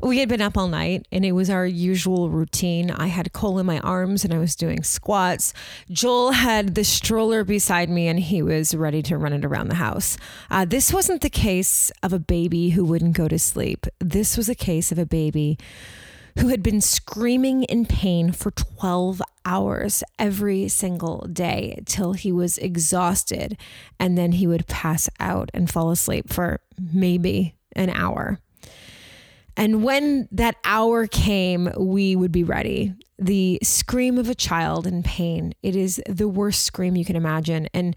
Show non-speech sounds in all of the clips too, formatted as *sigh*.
we had been up all night and it was our usual routine. I had Cole in my arms and I was doing squats. Joel had the stroller beside me and he was ready to run it around the house. Uh, this wasn't the case of a baby who wouldn't go to sleep. This was a case of a baby who had been screaming in pain for 12 hours every single day till he was exhausted and then he would pass out and fall asleep for maybe an hour. And when that hour came, we would be ready. The scream of a child in pain, it is the worst scream you can imagine. And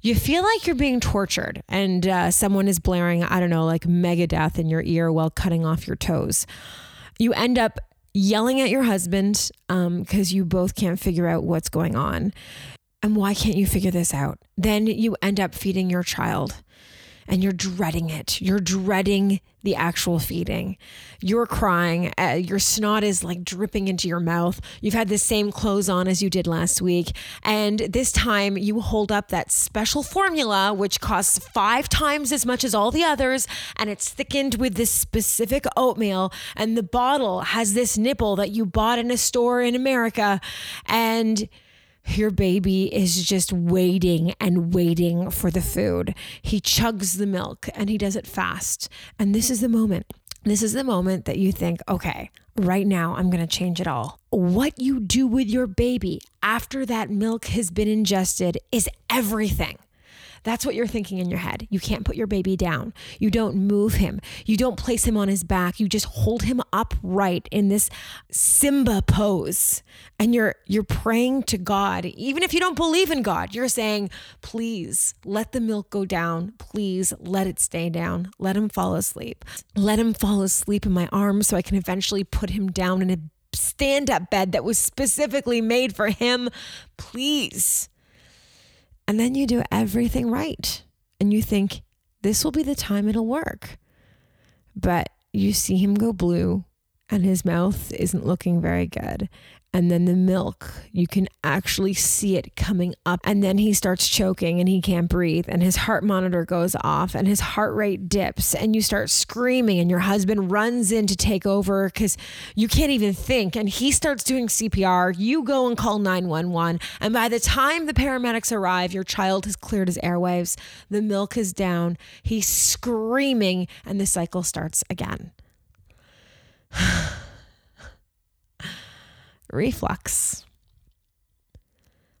you feel like you're being tortured and uh, someone is blaring, I don't know, like Megadeth in your ear while cutting off your toes. You end up yelling at your husband because um, you both can't figure out what's going on. And why can't you figure this out? Then you end up feeding your child and you're dreading it. You're dreading the actual feeding. You're crying. Uh, your snot is like dripping into your mouth. You've had the same clothes on as you did last week. And this time you hold up that special formula, which costs five times as much as all the others. And it's thickened with this specific oatmeal. And the bottle has this nipple that you bought in a store in America. And your baby is just waiting and waiting for the food. He chugs the milk and he does it fast. And this is the moment. This is the moment that you think, okay, right now I'm going to change it all. What you do with your baby after that milk has been ingested is everything. That's what you're thinking in your head. You can't put your baby down. You don't move him. You don't place him on his back. You just hold him upright in this Simba pose. And you're you're praying to God. Even if you don't believe in God, you're saying, "Please, let the milk go down. Please, let it stay down. Let him fall asleep. Let him fall asleep in my arms so I can eventually put him down in a stand up bed that was specifically made for him. Please. And then you do everything right. And you think, this will be the time it'll work. But you see him go blue and his mouth isn't looking very good and then the milk you can actually see it coming up. And then he starts choking and he can't breathe and his heart monitor goes off and his heart rate dips and you start screaming and your husband runs in to take over cuz you can't even think. And he starts doing CPR you go and call 911 and by the time the paramedics arrive your child has cleared his airwaves. The milk is down. He's screaming and the cycle starts again *sighs* *sighs* *sighs* reflux.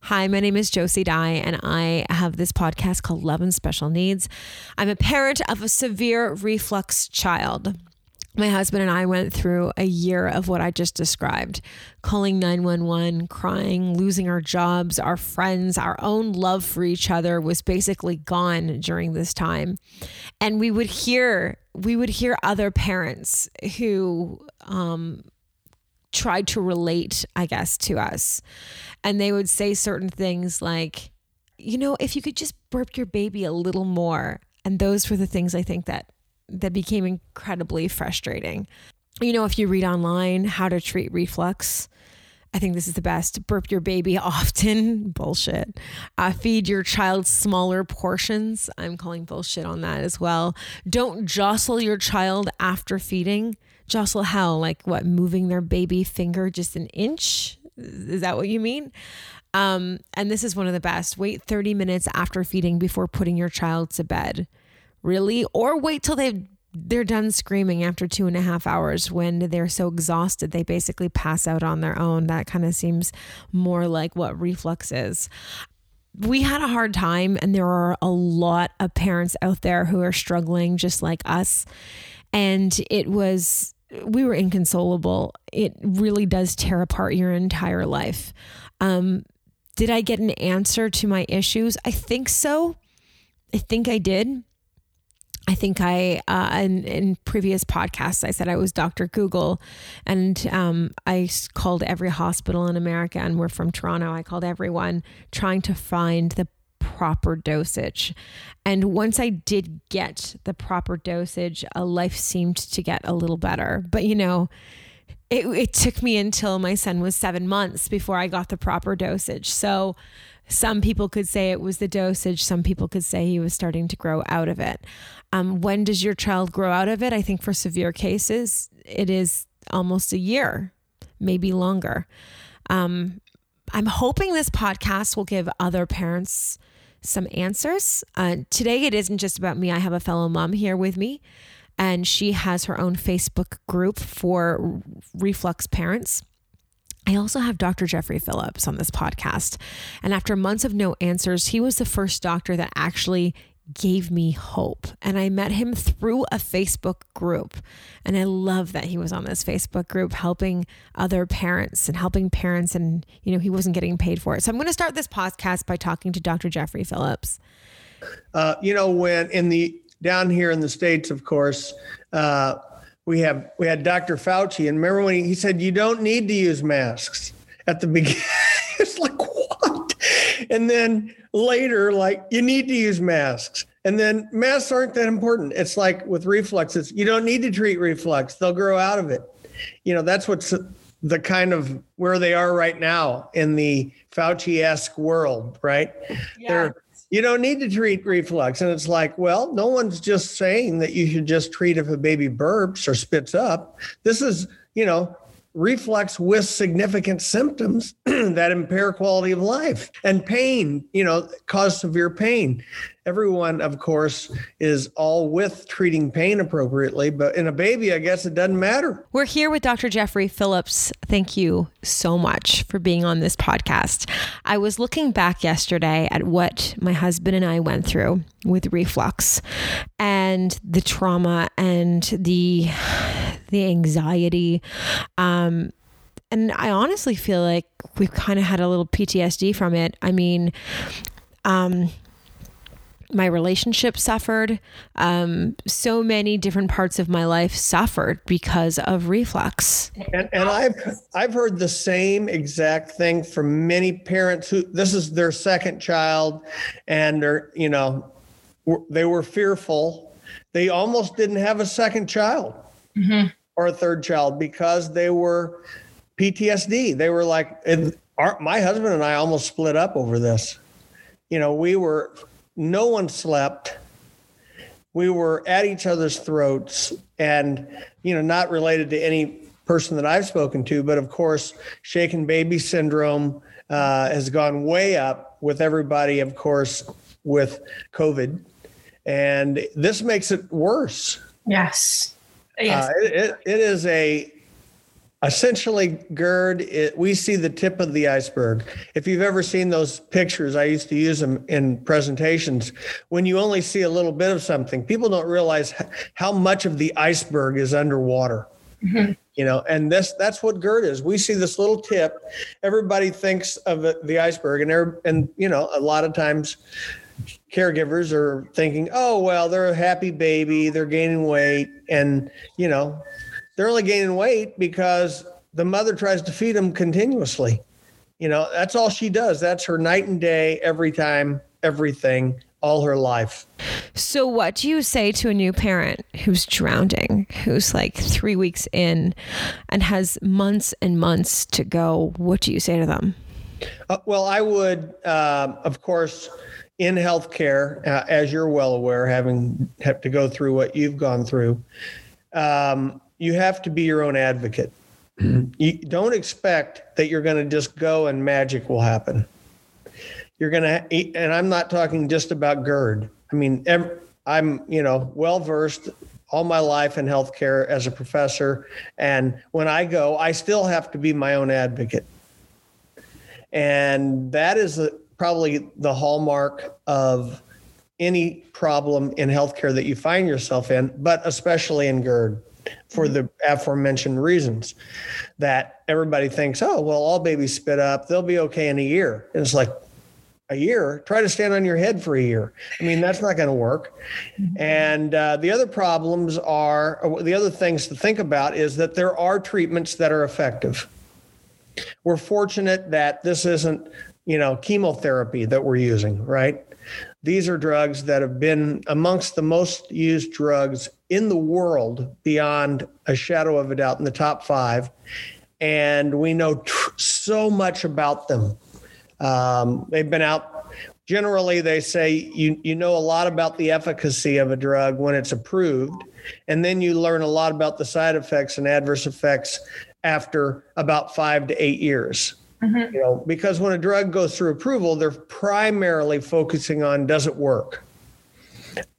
Hi, my name is Josie Dye, and I have this podcast called Love and Special Needs. I'm a parent of a severe reflux child. My husband and I went through a year of what I just described calling 911, crying, losing our jobs, our friends, our own love for each other was basically gone during this time. And we would hear, we would hear other parents who, um, tried to relate, I guess, to us. And they would say certain things like, you know, if you could just burp your baby a little more. And those were the things I think that that became incredibly frustrating. You know, if you read online how to treat reflux, I think this is the best. Burp your baby *laughs* often. Bullshit. Uh, feed your child smaller portions. I'm calling bullshit on that as well. Don't jostle your child after feeding jostle how? Like what? Moving their baby finger just an inch? Is that what you mean? Um, and this is one of the best. Wait 30 minutes after feeding before putting your child to bed. Really? Or wait till they they're done screaming after two and a half hours when they're so exhausted they basically pass out on their own. That kind of seems more like what reflux is we had a hard time, and there are a lot of parents out there who are struggling just like us. And it was we were inconsolable. It really does tear apart your entire life. Um, did I get an answer to my issues? I think so. I think I did. I think I, uh, in, in previous podcasts, I said I was Dr. Google and um, I called every hospital in America, and we're from Toronto. I called everyone trying to find the proper dosage. And once I did get the proper dosage, a life seemed to get a little better. But you know, it, it took me until my son was seven months before I got the proper dosage. So Some people could say it was the dosage. Some people could say he was starting to grow out of it. Um, when does your child grow out of it? I think for severe cases, it is almost a year, maybe longer. Um, I'm hoping this podcast will give other parents some answers. Uh, today, it isn't just about me. I have a fellow mom here with me, and she has her own Facebook group for reflux parents. I also have Dr. Jeffrey Phillips on this podcast. And after months of no answers, he was the first doctor that actually gave me hope. And I met him through a Facebook group. And I love that he was on this Facebook group helping other parents and helping parents. And, you know, he wasn't getting paid for it. So I'm going to start this podcast by talking to Dr. Jeffrey Phillips. Uh, you know, when in the down here in the States, of course, uh, we have we had Dr. Fauci, and remember when he, he said you don't need to use masks at the beginning. *laughs* it's like what? And then later, like you need to use masks. And then masks aren't that important. It's like with reflexes, you don't need to treat reflux; they'll grow out of it. You know, that's what's the kind of where they are right now in the Fauci-esque world, right? Yeah. They're you don't need to treat reflux. And it's like, well, no one's just saying that you should just treat if a baby burps or spits up. This is, you know, reflux with significant symptoms *clears throat* that impair quality of life and pain, you know, cause severe pain. Everyone, of course, is all with treating pain appropriately, but in a baby, I guess it doesn't matter. We're here with Dr. Jeffrey Phillips. Thank you so much for being on this podcast. I was looking back yesterday at what my husband and I went through with reflux and the trauma and the the anxiety. Um, and I honestly feel like we've kind of had a little PTSD from it. I mean, um, my relationship suffered. Um, so many different parts of my life suffered because of reflux. And, and I've I've heard the same exact thing from many parents who this is their second child, and they're you know they were fearful. They almost didn't have a second child mm-hmm. or a third child because they were PTSD. They were like, our, my husband and I almost split up over this. You know, we were, no one slept. We were at each other's throats and, you know, not related to any person that I've spoken to, but of course, shaken baby syndrome uh, has gone way up with everybody, of course, with COVID. And this makes it worse. Yes. Yes. Uh, it, it, it is a essentially GERD. It, we see the tip of the iceberg. If you've ever seen those pictures, I used to use them in presentations. When you only see a little bit of something, people don't realize how much of the iceberg is underwater. Mm-hmm. You know, and this that's what GERD is. We see this little tip. Everybody thinks of the iceberg, and and you know, a lot of times caregivers are thinking, oh, well, they're a happy baby, they're gaining weight. And, you know, they're only gaining weight because the mother tries to feed them continuously. You know, that's all she does. That's her night and day, every time, everything, all her life. So, what do you say to a new parent who's drowning, who's like three weeks in and has months and months to go? What do you say to them? Uh, well, I would, uh, of course, in healthcare, uh, as you're well aware, having have to go through what you've gone through, um, you have to be your own advocate. Mm-hmm. you don't expect that you're going to just go and magic will happen. You're going to, and I'm not talking just about GERD. I mean, every, I'm, you know, well versed all my life in healthcare as a professor. And when I go, I still have to be my own advocate. And that is a, probably the hallmark of any problem in healthcare that you find yourself in, but especially in GERD for mm-hmm. the aforementioned reasons that everybody thinks, oh, well, all babies spit up, they'll be okay in a year. And it's like, a year, try to stand on your head for a year. I mean, that's not going to work. Mm-hmm. And uh, the other problems are, uh, the other things to think about is that there are treatments that are effective. We're fortunate that this isn't you know, chemotherapy that we're using, right? These are drugs that have been amongst the most used drugs in the world beyond a shadow of a doubt in the top five. And we know tr- so much about them. Um, they've been out. Generally, they say you you know a lot about the efficacy of a drug when it's approved, and then you learn a lot about the side effects and adverse effects after about five to eight years. Mm-hmm. You know, because when a drug goes through approval, they're primarily focusing on does it work.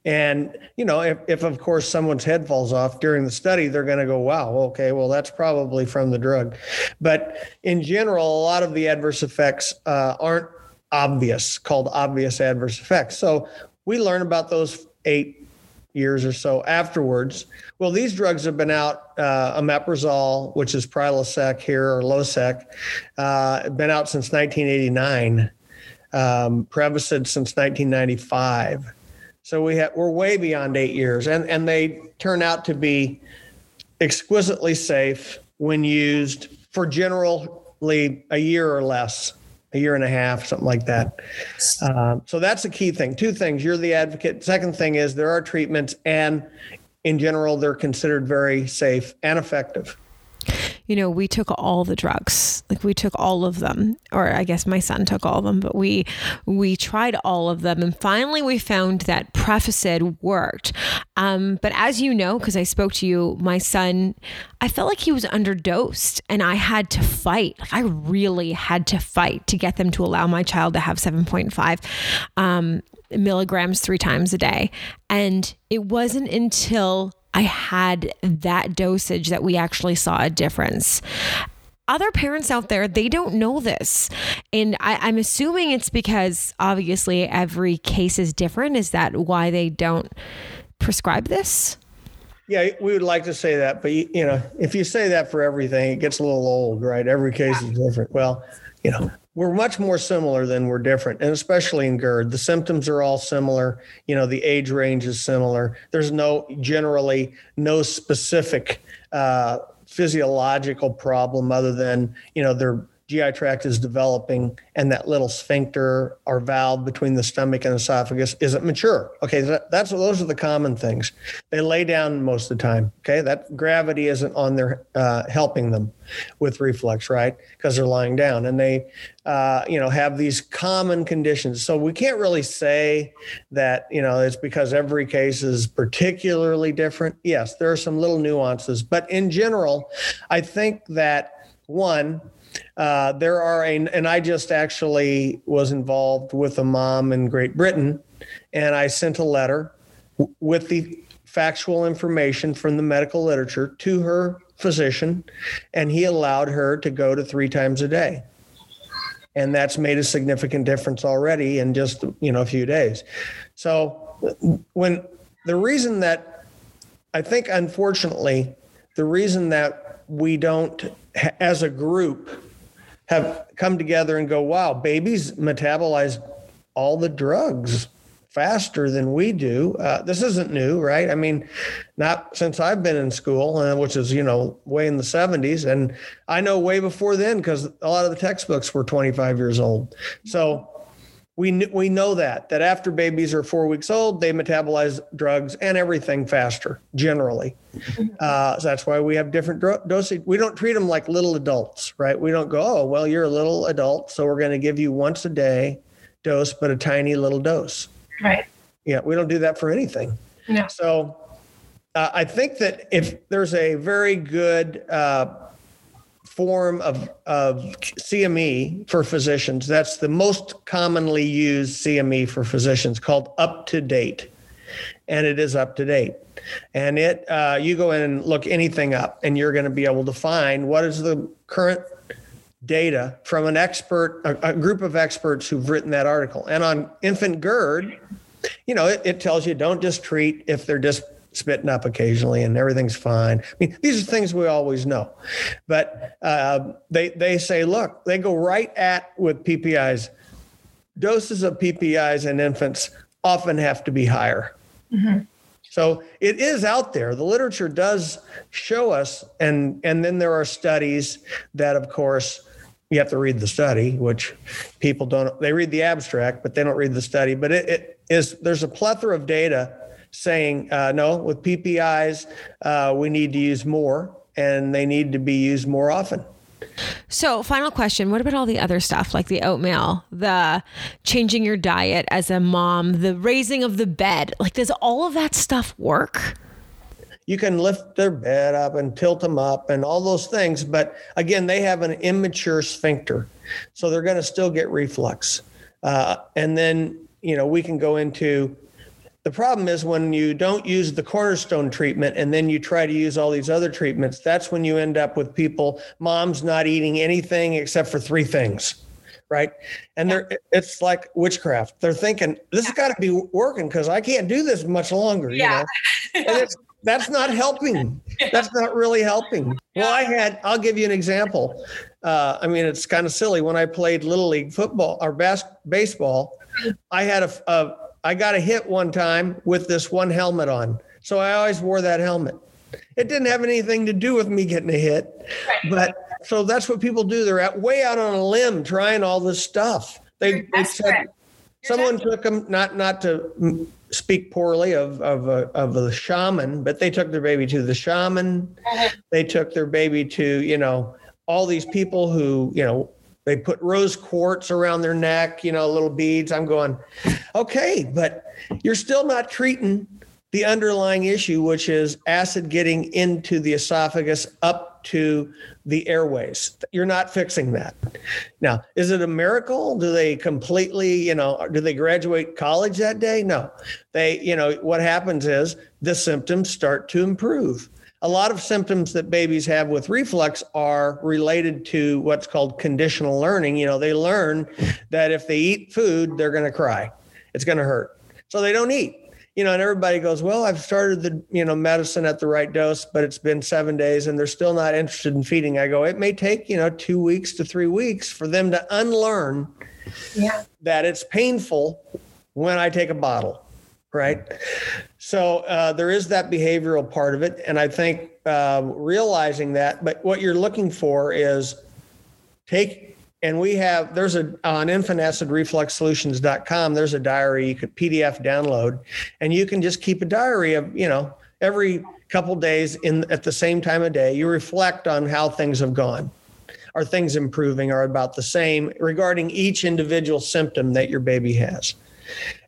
And, you know, if, if of course someone's head falls off during the study, they're going to go, wow, okay, well, that's probably from the drug. But in general, a lot of the adverse effects uh, aren't obvious, called obvious adverse effects. So we learn about those eight years or so afterwards. Well, these drugs have been out, uh, omeprazole, which is Prilosec here, or Losec, uh, been out since 1989. Um, Prevacid since 1995. So we have we're way beyond eight years, and and they turn out to be exquisitely safe when used for generally a year or less, a year and a half, something like that. Um, so that's the key thing. Two things: you're the advocate. Second thing is there are treatments, and in general, they're considered very safe and effective you know, we took all the drugs. Like we took all of them, or I guess my son took all of them, but we we tried all of them, and finally we found that Prevacid worked. Um, but as you know, because I spoke to you, my son, I felt like he was underdosed, and I had to fight. I really had to fight to get them to allow my child to have seven point five. Um, milligrams three times a day. And it wasn't until I had that dosage that we actually saw a difference. Other parents out there they don't know this. And I, am assuming it's because obviously every case is different. Is that why they don't prescribe this? Yeah we would like to say that but you know if you say that for everything it gets a little old right? Every case is different. Well you know we're much more similar than we're different and especially in gerd. The symptoms are all similar. You know the age range is similar. There's no generally no specific uh, physiological problem other than you know they're GI tract is developing and that little sphincter or valve between the stomach and esophagus isn't mature. Okay, that, that's those are the common things. They lay down most of the time. Okay, that gravity isn't on their uh, helping them with reflux, right? Because they're lying down and they, uh, you know, have these common conditions. So we can't really say that you know it's because every case is particularly different. Yes, there are some little nuances, but in general, I think that one uh, there are a, and I just actually was involved with a mom in Great Britain, and I sent a letter w- with the factual information from the medical literature to her physician, and he allowed her to go to three times a day. And that's made a significant difference already in just you know a few days. So when the reason that I think unfortunately the reason that we don't as a group have come together and go, wow, babies metabolize all the drugs faster than we do. Uh, this isn't new, right? I mean, not since I've been in school, uh, which is, you know, way in the 70s. And I know way before then because a lot of the textbooks were 25 years old. So we we know that that after babies are four weeks old, they metabolize drugs and everything faster generally. Mm-hmm. Uh, so that's why we have different dro- dosage. We don't treat them like little adults, right? We don't go, oh well, you're a little adult, so we're going to give you once a day dose, but a tiny little dose. Right. Yeah, we don't do that for anything. No. So uh, I think that if there's a very good uh, form of, of CME for physicians. That's the most commonly used CME for physicians called up to date. And it is up to date. And it, uh, you go in and look anything up, and you're going to be able to find what is the current data from an expert, a, a group of experts who've written that article. And on infant GERD, you know, it, it tells you don't just treat if they're just spitting up occasionally and everything's fine. I mean, these are things we always know. But uh, they, they say, look, they go right at with PPIs. Doses of PPIs in infants often have to be higher. Mm-hmm. So it is out there. The literature does show us, and and then there are studies that, of course, you have to read the study, which people don't. They read the abstract, but they don't read the study. But it, it is there's a plethora of data saying, uh, no, with PPIs, uh, we need to use more and they need to be used more often. So, final question What about all the other stuff like the oatmeal, the changing your diet as a mom, the raising of the bed? Like, does all of that stuff work? You can lift their bed up and tilt them up and all those things. But again, they have an immature sphincter. So they're going to still get reflux. Uh, and then, you know, we can go into the problem is when you don't use the cornerstone treatment and then you try to use all these other treatments, that's when you end up with people, moms not eating anything except for three things. Right. And they're it's like witchcraft. They're thinking, this has got to be working because I can't do this much longer. Yeah. You know? and it's that's not helping. *laughs* That's not really helping. Well, I had, I'll give you an example. Uh, I mean, it's kind of silly. When I played Little League football or bas- baseball, I had a, a I got a hit one time with this one helmet on. So I always wore that helmet. It didn't have anything to do with me getting a hit. But so that's what people do. They're at, way out on a limb trying all this stuff. They, they said, someone took them, not, not to speak poorly of, of, a, of the shaman, but they took their baby to the shaman. Uh-huh. They took their baby to, you know, all these people who, you know, they put rose quartz around their neck, you know, little beads. I'm going, okay, but you're still not treating the underlying issue, which is acid getting into the esophagus up to the airways. You're not fixing that. Now, is it a miracle? Do they completely, you know, do they graduate college that day? No. They, you know, what happens is the symptoms start to improve a lot of symptoms that babies have with reflux are related to what's called conditional learning. You know, they learn that if they eat food, they're going to cry. It's going to hurt. So they don't eat. You know, and everybody goes, "Well, I've started the, you know, medicine at the right dose, but it's been 7 days and they're still not interested in feeding." I go, "It may take, you know, 2 weeks to 3 weeks for them to unlearn yeah. that it's painful when I take a bottle." Right? So uh, there is that behavioral part of it, and I think uh, realizing that. But what you're looking for is take, and we have there's a on infantacidrefluxsolutions.com. There's a diary you could PDF download, and you can just keep a diary of you know every couple days in at the same time of day. You reflect on how things have gone. Are things improving? Are about the same regarding each individual symptom that your baby has?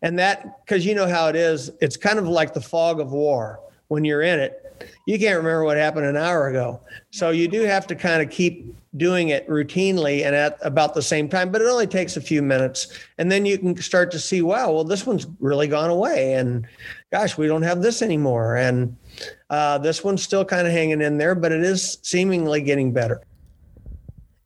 And that, because you know how it is, it's kind of like the fog of war. When you're in it, you can't remember what happened an hour ago. So you do have to kind of keep doing it routinely and at about the same time, but it only takes a few minutes. And then you can start to see, wow, well, this one's really gone away. And gosh, we don't have this anymore. And uh, this one's still kind of hanging in there, but it is seemingly getting better.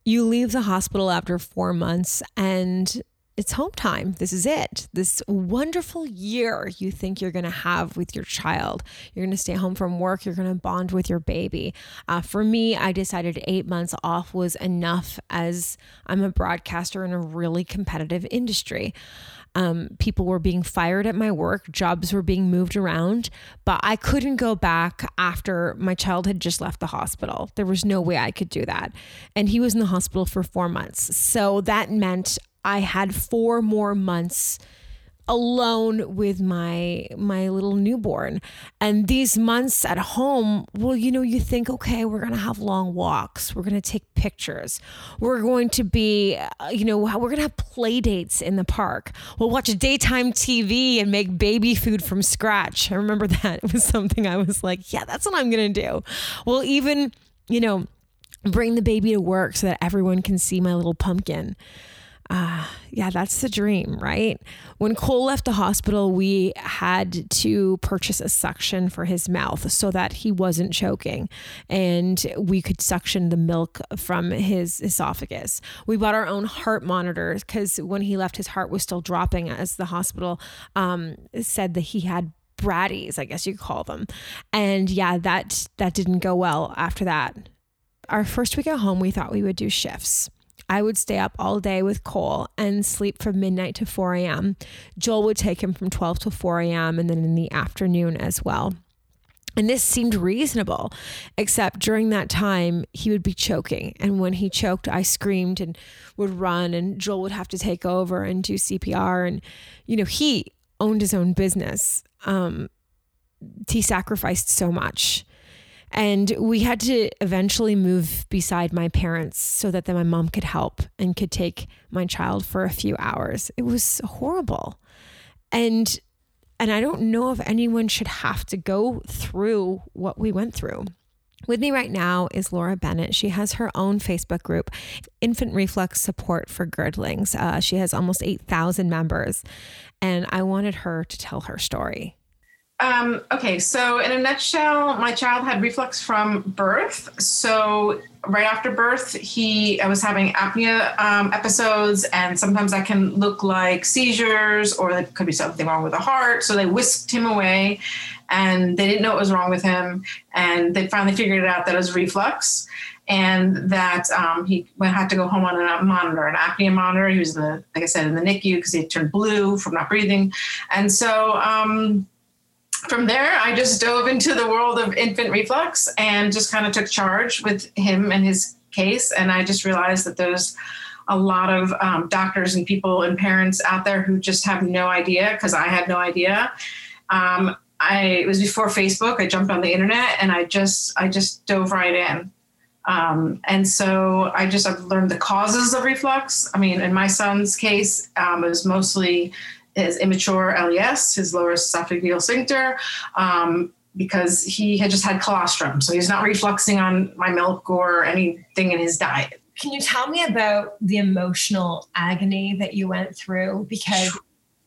You leave the hospital after four months and it's home time. This is it. This wonderful year you think you're going to have with your child. You're going to stay home from work. You're going to bond with your baby. Uh, for me, I decided eight months off was enough as I'm a broadcaster in a really competitive industry. Um, people were being fired at my work, jobs were being moved around, but I couldn't go back after my child had just left the hospital. There was no way I could do that. And he was in the hospital for four months. So that meant I had four more months alone with my my little newborn. And these months at home well you know you think okay we're going to have long walks. We're going to take pictures. We're going to be uh, you know we're going to have play dates in the park. We'll watch daytime tv and make baby food from scratch. I remember *laughs* that. It was something i was like yeah that's what i'm going to do. Well even you know bring the baby to work so that everyone can see my little pumpkin uh, yeah, that's the dream, right? When Cole left the hospital, we had to purchase a suction for his mouth so that he wasn't choking and we could suction the milk from his esophagus. We bought our own heart monitors because when he left, his heart was still dropping as the hospital um, said that he had Brady's, I guess you call them. And yeah, that that didn't go well after that. Our first week at home, we thought we would do shifts. I would stay up all day with Cole and sleep from midnight to 4 a.m. Joel would take him from 12 to 4 a.m. and then in the afternoon as well. And this seemed reasonable, except during that time, he would be choking. And when he choked, I screamed and would run, and Joel would have to take over and do CPR. And, you know, he owned his own business. Um, he sacrificed so much And we had to eventually move beside my parents so that then my mom could help and could take my child for a few hours. It was horrible. And and I don't know if anyone should have to go through what we went through. With me right now is Laura Bennett. She has her own Facebook group, Infant Reflux Support for Girdlings. Uh, she has almost 8,000 members. And I wanted her to tell her story. Um, okay, so in a nutshell, my child had reflux from birth. So right after birth, he I was having apnea um, episodes, and sometimes that can look like seizures, or there could be something wrong with the heart. So they whisked him away, and they didn't know what was wrong with him, and they finally figured it out that it was reflux. And that um, he had to go home on a monitor, an apnea monitor. He was in the, like I said, in the NICU because he turned blue from not breathing. And so um, from there, I just dove into the world of infant reflux and just kind of took charge with him and his case. And I just realized that there's a lot of um, doctors and people and parents out there who just have no idea because I had no idea. Um, I it was before Facebook. I jumped on the internet and I just I just dove right in. Um, and so I just I've learned the causes of reflux. I mean, in my son's case, um, it was mostly his immature LES, his lower esophageal sphincter, um, because he had just had colostrum. So he's not refluxing on my milk or anything in his diet. Can you tell me about the emotional agony that you went through? Because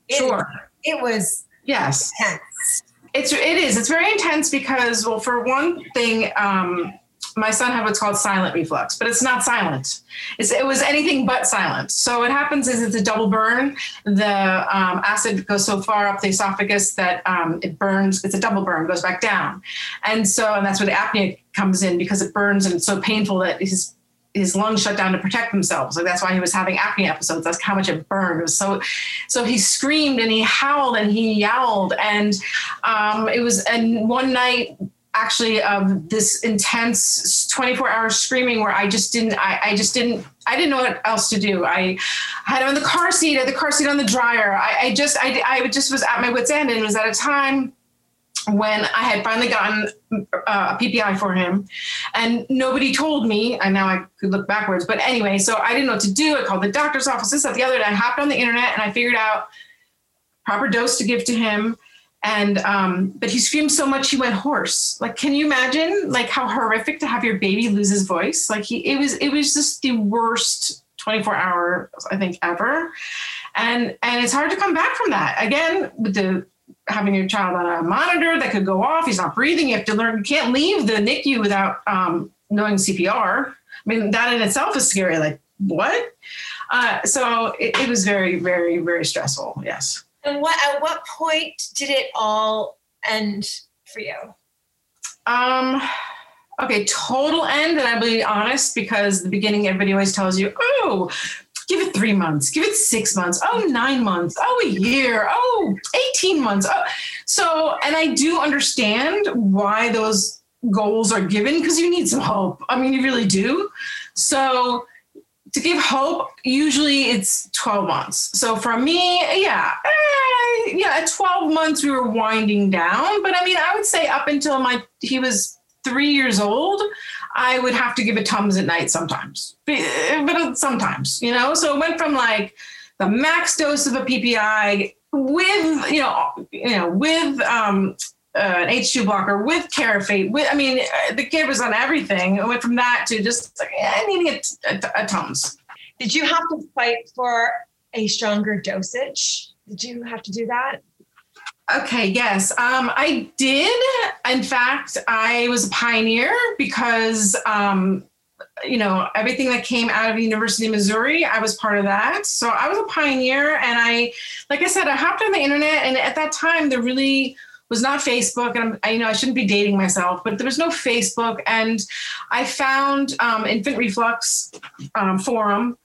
sure. it, it was yes intense. It's it is. It's very intense because well, for one thing, um, my son had what's called silent reflux, but it's not silent. It's, it was anything but silent. So what happens is it's a double burn. The um, acid goes so far up the esophagus that um, it burns. It's a double burn, goes back down, and so and that's where the apnea comes in because it burns and it's so painful that his his lungs shut down to protect themselves. Like that's why he was having apnea episodes. That's how much it burned. It was so, so he screamed and he howled and he yowled and um, it was. And one night actually of this intense 24 hour screaming where I just didn't, I, I, just didn't, I didn't know what else to do. I had him in the car seat, had the car seat on the dryer. I, I just, I, I just was at my wit's end and it was at a time when I had finally gotten uh, a PPI for him, and nobody told me. And now I could look backwards, but anyway, so I didn't know what to do. I called the doctor's office, this, that, the other. And I hopped on the internet and I figured out proper dose to give to him and um, but he screamed so much he went hoarse. Like can you imagine like how horrific to have your baby lose his voice? Like he it was it was just the worst 24 hours i think ever. And and it's hard to come back from that. Again with the having your child on a monitor that could go off he's not breathing you have to learn you can't leave the nicu without um, knowing cpr i mean that in itself is scary like what? Uh, so it, it was very very very stressful yes and what at what point did it all end for you? Um okay, total end, and I'll be honest because the beginning everybody always tells you, oh, give it three months, give it six months, oh, nine months, oh, a year, oh, 18 months. Oh. So, and I do understand why those goals are given because you need some hope. I mean, you really do. So to give hope, usually it's 12 months. So for me, yeah, eh, yeah, at 12 months we were winding down. But I mean, I would say up until my he was three years old, I would have to give it tums at night sometimes, but sometimes, you know. So it went from like the max dose of a PPI with you know you know with um, uh, an H2 blocker with Carafate. With I mean, uh, the kid was on everything. It went from that to just like yeah, needing a, a, a Tums. Did you have to fight for a stronger dosage? Did you have to do that? Okay, yes, um, I did. In fact, I was a pioneer because, um, you know, everything that came out of the University of Missouri, I was part of that. So I was a pioneer. And I, like I said, I hopped on the internet. And at that time, there really was not Facebook, and I'm, I, you know I shouldn't be dating myself, but there was no Facebook, and I found um, Infant Reflux um, forum,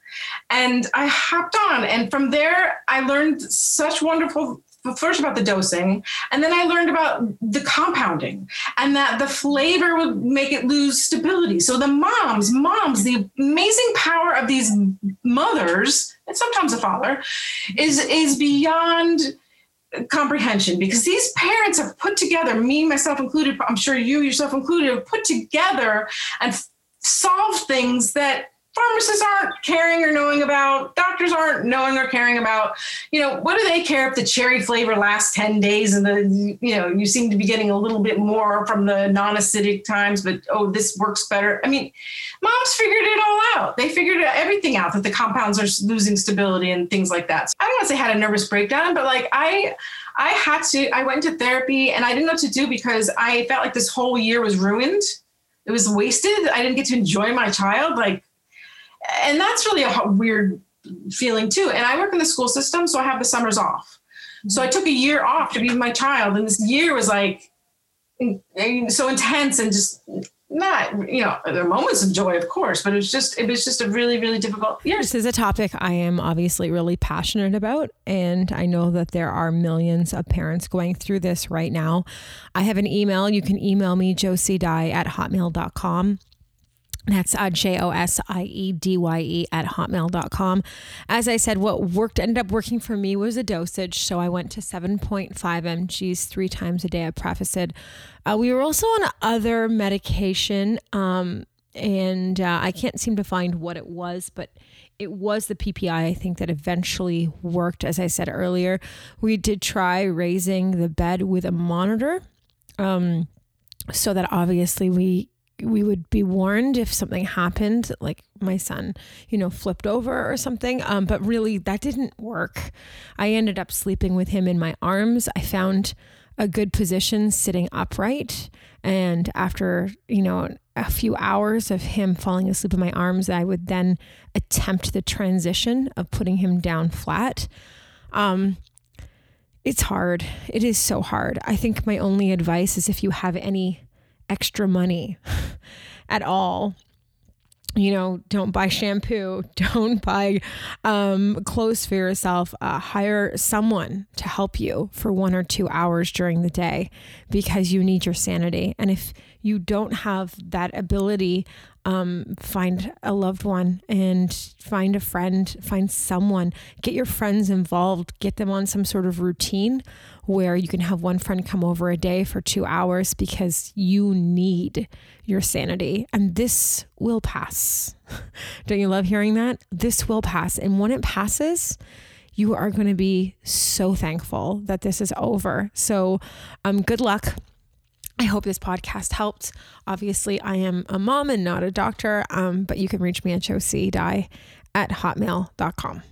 and I hopped on, and from there I learned such wonderful first about the dosing and then i learned about the compounding and that the flavor would make it lose stability. So the moms moms the amazing power of these mothers and sometimes a father is is beyond comprehension because these parents have put together, me, myself included, I'm sure you yourself included, have put together and solved things that pharmacists aren't caring or knowing about doctors aren't knowing or caring about you know what do they care if the cherry flavor lasts 10 days and the you know you seem to be getting a little bit more from the non-acidic times but oh this works better? I mean moms figured it all out. They figured everything out that the compounds are losing stability and things like that. So i don't want to say had a nervous breakdown but like i i had to i went to therapy and i didn't know what to do because i felt like this whole year was ruined. It was wasted. I didn't get to enjoy my child like and that's really a weird feeling too. And I work in the school system, so I have the summers off. So I took a year off to be with my child, and this year was like so intense and just not you know there are moments of joy of course but it was just it was just a really really difficult year this is a topic i am obviously really passionate about and i know that there are millions of parents going through this right now i have an email you can email me josie dye at hotmail.com that's uh, J O S I E D Y E at hotmail.com. As I said, what worked ended up working for me was a dosage. So I went to 7.5 mgs three times a day of Prevacid. Uh, we were also on other medication, um, and uh, I can't seem to find what it was, but it was the PPI, I think, that eventually worked. As I said earlier, we did try raising the bed with a monitor. Um, so that obviously we we would be warned if something happened, like my son, you know, flipped over or something. Um, but really, that didn't work. I ended up sleeping with him in my arms. I found a good position sitting upright. And after, you know, a few hours of him falling asleep in my arms, I would then attempt the transition of putting him down flat. Um, it's hard. It is so hard. I think my only advice is if you have any extra money at all you know, don't buy shampoo, *laughs* don't buy um, clothes for yourself. Uh, hire someone to help you for one or two hours during the day because you need your sanity. And if you don't have that ability, um, find a loved one and find a friend, find someone, get your friends involved, get them on some sort of routine where you can have one friend come over a day for two hours because you need your sanity. And this will pass. *laughs* Don't you love hearing that? This will pass. And when it passes, you are going to be so thankful that this is over. So, um, good luck. I hope this podcast helped. Obviously, I am a mom and not a doctor, um, but you can reach me at josie at hotmail.com.